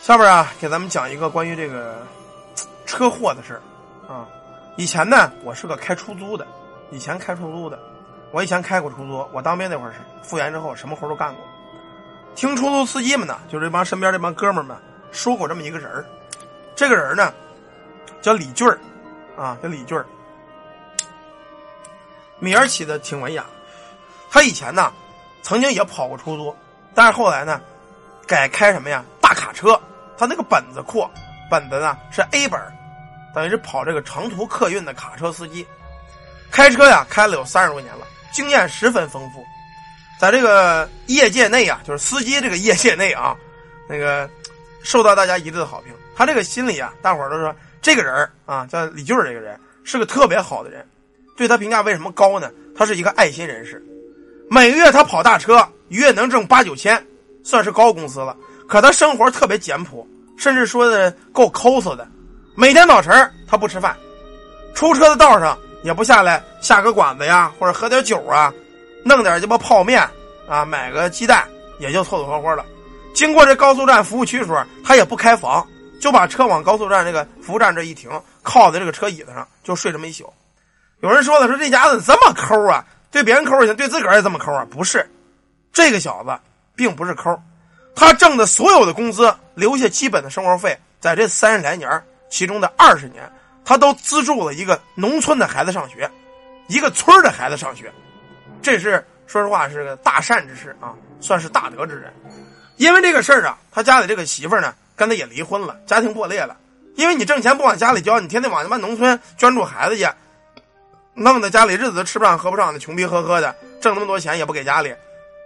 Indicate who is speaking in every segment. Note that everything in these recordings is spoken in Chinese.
Speaker 1: 下边啊，给咱们讲一个关于这个车祸的事啊。以前呢，我是个开出租的，以前开出租的，我以前开过出租，我当兵那会儿是复员之后，什么活都干过。听出租司机们呢，就是这帮身边这帮哥们儿们说过这么一个人儿，这个人呢叫李俊儿啊，叫李俊儿，名儿起的挺文雅。他以前呢曾经也跑过出租，但是后来呢改开什么呀大卡车。他那个本子阔，本子呢是 A 本，等于是跑这个长途客运的卡车司机，开车呀开了有三十多年了，经验十分丰富，在这个业界内啊，就是司机这个业界内啊，那个受到大家一致的好评。他这个心里啊，大伙都说这个人啊，叫李俊这个人是个特别好的人，对他评价为什么高呢？他是一个爱心人士，每个月他跑大车，月能挣八九千，算是高工资了。可他生活特别简朴，甚至说的够抠搜的。每天早晨他不吃饭，出车的道上也不下来下个馆子呀，或者喝点酒啊，弄点鸡巴泡面啊，买个鸡蛋也就凑凑合合了。经过这高速站服务区时候，他也不开房，就把车往高速站这个服务站这一停，靠在这个车椅子上就睡这么一宿。有人说了，说这家子这么抠啊，对别人抠也行，对自个儿也这么抠啊？不是，这个小子并不是抠。他挣的所有的工资，留下基本的生活费，在这三十来年其中的二十年，他都资助了一个农村的孩子上学，一个村的孩子上学，这是说实话是个大善之事啊，算是大德之人。因为这个事儿啊，他家里这个媳妇呢，跟他也离婚了，家庭破裂了。因为你挣钱不往家里交，你天天往他妈农村捐助孩子去，弄得家里日子都吃不上喝不上的，穷逼呵呵的，挣那么多钱也不给家里。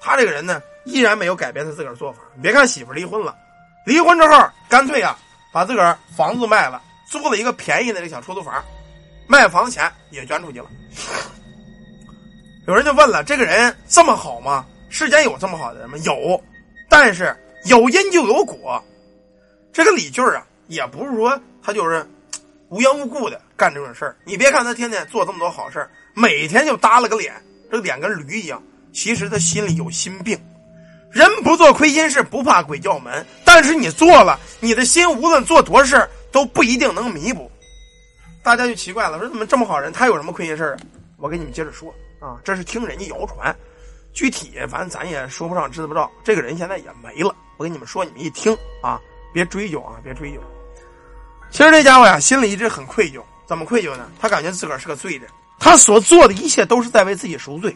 Speaker 1: 他这个人呢。依然没有改变他自个儿做法。你别看媳妇离婚了，离婚之后干脆啊，把自个儿房子卖了，租了一个便宜的这小出租房，卖房钱也捐出去了。有人就问了：这个人这么好吗？世间有这么好的人吗？有，但是有因就有果。这个李俊啊，也不是说他就是无缘无故的干这种事儿。你别看他天天做这么多好事每天就耷拉个脸，这个脸跟驴一样，其实他心里有心病。人不做亏心事，不怕鬼叫门。但是你做了，你的心无论做多事都不一定能弥补。大家就奇怪了，说怎么这么好人，他有什么亏心事啊我给你们接着说啊，这是听人家谣传，具体反正咱也说不上，知不知道。这个人现在也没了。我跟你们说，你们一听啊，别追究啊，别追究。其实这家伙呀，心里一直很愧疚。怎么愧疚呢？他感觉自个儿是个罪人，他所做的一切都是在为自己赎罪，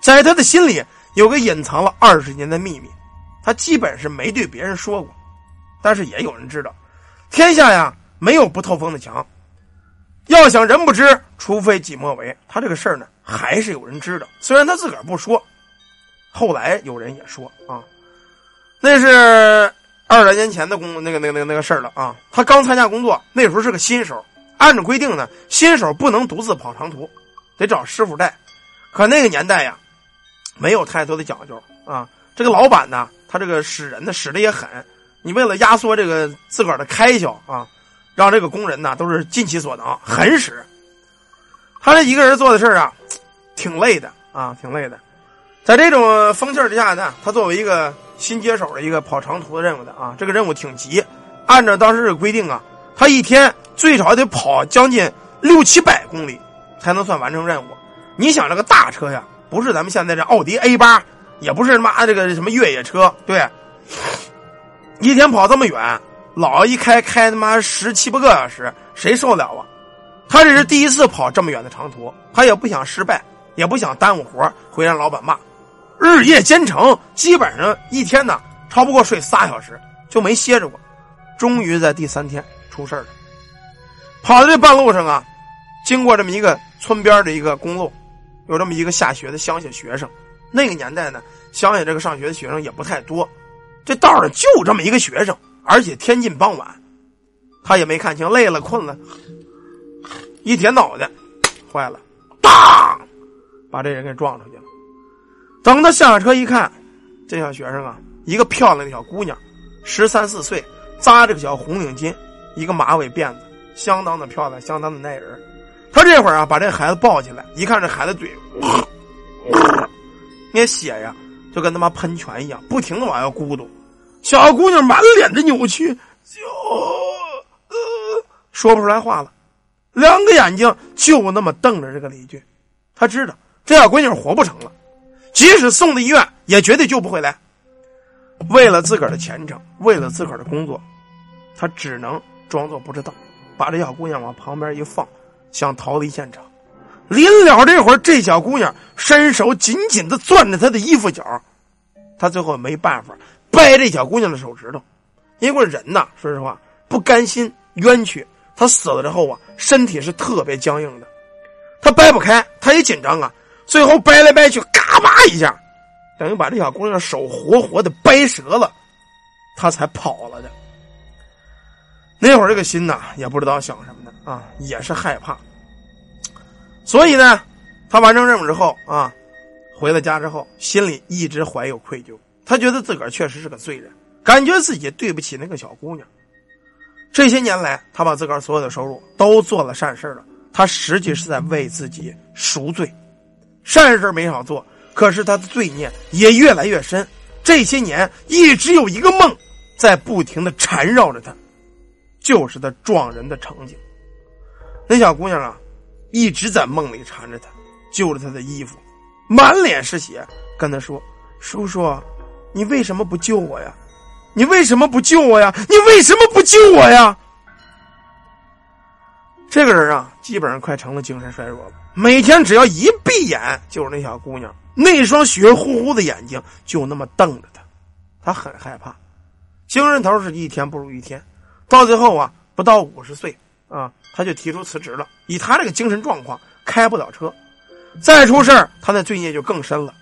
Speaker 1: 在他的心里。有个隐藏了二十年的秘密，他基本是没对别人说过，但是也有人知道。天下呀，没有不透风的墙。要想人不知，除非己莫为。他这个事儿呢，还是有人知道，虽然他自个儿不说。后来有人也说啊，那是二十年前的工那个那个那个那个事儿了啊。他刚参加工作，那时候是个新手，按照规定呢，新手不能独自跑长途，得找师傅带。可那个年代呀。没有太多的讲究啊！这个老板呢，他这个使人呢使的也狠。你为了压缩这个自个儿的开销啊，让这个工人呢都是尽其所能，狠使。他这一个人做的事儿啊，挺累的啊，挺累的。在这种风气之下呢，他作为一个新接手的一个跑长途的任务的啊，这个任务挺急。按照当时的规定啊，他一天最少得跑将近六七百公里才能算完成任务。你想这个大车呀？不是咱们现在这奥迪 A 八，也不是他妈这个什么越野车，对，一天跑这么远，老一开开他妈十七八个小时，谁受得了啊？他这是第一次跑这么远的长途，他也不想失败，也不想耽误活会让老板骂，日夜兼程，基本上一天呢超不过睡仨小时，就没歇着过。终于在第三天出事了，跑的这半路上啊，经过这么一个村边的一个公路。有这么一个下学的乡下学生，那个年代呢，乡下这个上学的学生也不太多，这道上就这么一个学生，而且天近傍晚，他也没看清，累了困了，一舔脑袋，坏了，当，把这人给撞出去了。等他下车一看，这小学生啊，一个漂亮的小姑娘，十三四岁，扎着个小红领巾，一个马尾辫子，相当的漂亮，相当的耐人。他这会儿啊，把这孩子抱起来，一看这孩子嘴，那血呀，就跟他妈喷泉一样，不停的往下咕嘟。小姑娘满脸的扭曲，就，呃，说不出来话了，两个眼睛就那么瞪着这个李俊。他知道这小闺女活不成了，即使送到医院，也绝对救不回来。为了自个儿的前程，为了自个儿的工作，他只能装作不知道，把这小姑娘往旁边一放，想逃离现场。临了这会儿，这小姑娘伸手紧紧的攥着他的衣服角，他最后没办法掰这小姑娘的手指头，因为人呐，说实话不甘心冤屈，他死了之后啊，身体是特别僵硬的，他掰不开，他也紧张啊，最后掰来掰去，嘎巴一下。等于把这小姑娘手活活的掰折了，他才跑了的。那会儿这个心呐，也不知道想什么的啊，也是害怕。所以呢，他完成任务之后啊，回了家之后，心里一直怀有愧疚。他觉得自个儿确实是个罪人，感觉自己对不起那个小姑娘。这些年来，他把自个儿所有的收入都做了善事了，他实际是在为自己赎罪。善事没少做。可是他的罪孽也越来越深，这些年一直有一个梦在不停的缠绕着他，就是他撞人的场景。那小姑娘啊，一直在梦里缠着他，揪着他的衣服，满脸是血，跟他说：“叔叔，你为什么不救我呀？你为什么不救我呀？你为什么不救我呀？”这个人啊，基本上快成了精神衰弱了，每天只要一闭眼就是那小姑娘。那双血乎乎的眼睛就那么瞪着他，他很害怕，精神头是一天不如一天，到最后啊，不到五十岁啊，他就提出辞职了。以他这个精神状况，开不了车，再出事他那罪孽就更深了。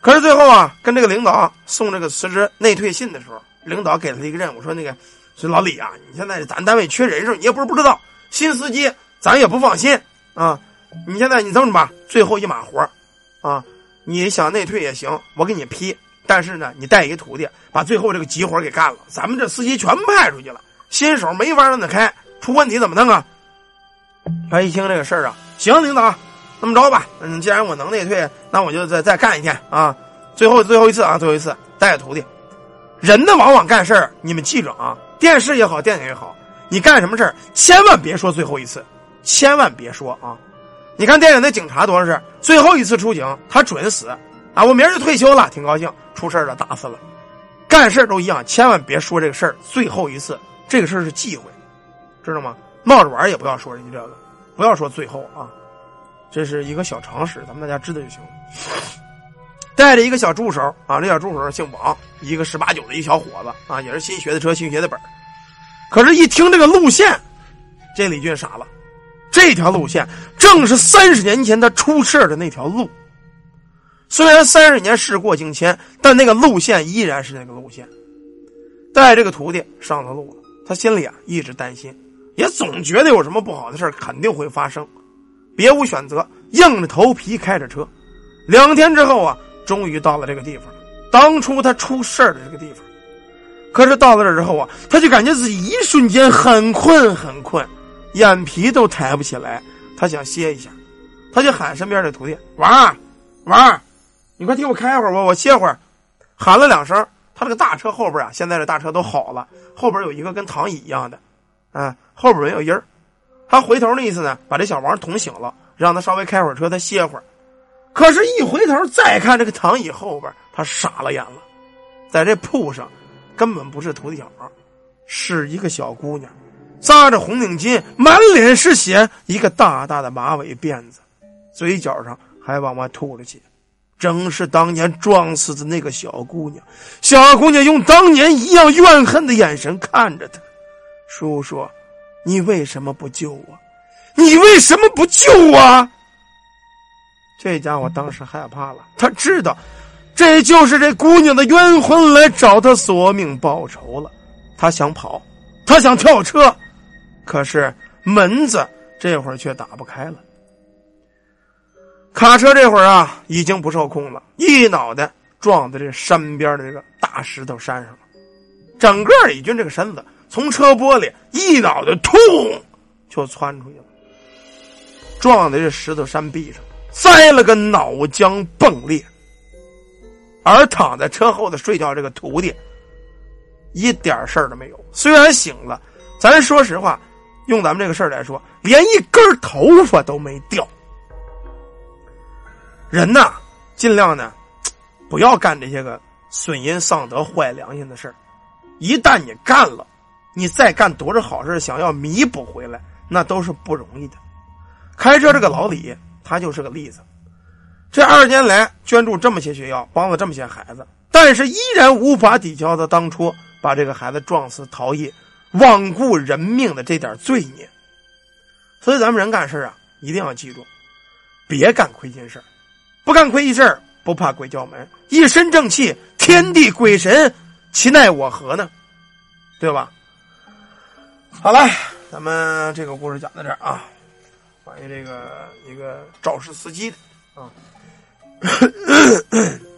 Speaker 1: 可是最后啊，跟这个领导送这个辞职内退信的时候，领导给了他一个任务，说那个说老李啊，你现在咱单位缺人手，你也不是不知道，新司机咱也不放心啊。你现在你这么吧，最后一码活啊。你想内退也行，我给你批。但是呢，你带一个徒弟，把最后这个急活给干了。咱们这司机全派出去了，新手没法让他开，出问题怎么弄啊？他一听这个事儿啊，行，领导，那么着吧。嗯，既然我能内退，那我就再再干一天啊。最后最后一次啊，最后一次带着徒弟。人呢，往往干事儿，你们记着啊，电视也好，电影也好，你干什么事儿，千万别说最后一次，千万别说啊。你看电影那警察多少是最后一次出警，他准死啊！我明儿就退休了，挺高兴。出事了，打死了。干事都一样，千万别说这个事儿最后一次，这个事儿是忌讳，知道吗？闹着玩也不要说人家这个，不要说最后啊，这是一个小常识，咱们大家知道就行了。带着一个小助手啊，这小助手姓王，一个十八九的一小伙子啊，也是新学的车，新学的本可是，一听这个路线，这李俊傻了。这条路线正是三十年前他出事的那条路。虽然三十年事过境迁，但那个路线依然是那个路线。带这个徒弟上了路了，他心里啊一直担心，也总觉得有什么不好的事肯定会发生，别无选择，硬着头皮开着车。两天之后啊，终于到了这个地方，当初他出事的这个地方。可是到了这之后啊，他就感觉自己一瞬间很困很困。眼皮都抬不起来，他想歇一下，他就喊身边的徒弟：“王儿，王儿，你快替我开会儿吧，我歇会儿。”喊了两声，他这个大车后边啊，现在这大车都好了，后边有一个跟躺椅一样的，啊，后边没有音儿。他回头的意思呢，把这小王捅醒了，让他稍微开会儿车，他歇会儿。可是，一回头再看这个躺椅后边，他傻了眼了，在这铺上，根本不是徒弟小王，是一个小姑娘。扎着红领巾，满脸是血，一个大大的马尾辫子，嘴角上还往外吐着血，正是当年撞死的那个小姑娘。小姑娘用当年一样怨恨的眼神看着他：“叔叔，你为什么不救我？你为什么不救我？”这家伙当时害怕了，他知道，这就是这姑娘的冤魂来找他索命报仇了。他想跑，他想跳车。可是门子这会儿却打不开了，卡车这会儿啊已经不受控了，一脑袋撞在这山边的这个大石头山上了，整个李军这个身子从车玻璃一脑袋突就窜出去了，撞在这石头山壁上，栽了个脑浆迸裂，而躺在车后的睡觉这个徒弟一点事儿都没有。虽然醒了，咱说实话，用咱们这个事儿来说，连一根头发都没掉。人呐，尽量呢，不要干这些个损人丧德、坏良心的事儿。一旦你干了，你再干多少好事想要弥补回来，那都是不容易的。开车这个老李，他就是个例子。这二十年来捐助这么些学校，帮了这么些孩子，但是依然无法抵消他当初把这个孩子撞死逃逸、罔顾人命的这点罪孽。所以咱们人干事啊，一定要记住，别干亏心事儿。不干亏心事，不怕鬼叫门，一身正气，天地鬼神其奈我何呢？对吧？好了，咱们这个故事讲到这儿啊，关于这个一个肇事司机的啊。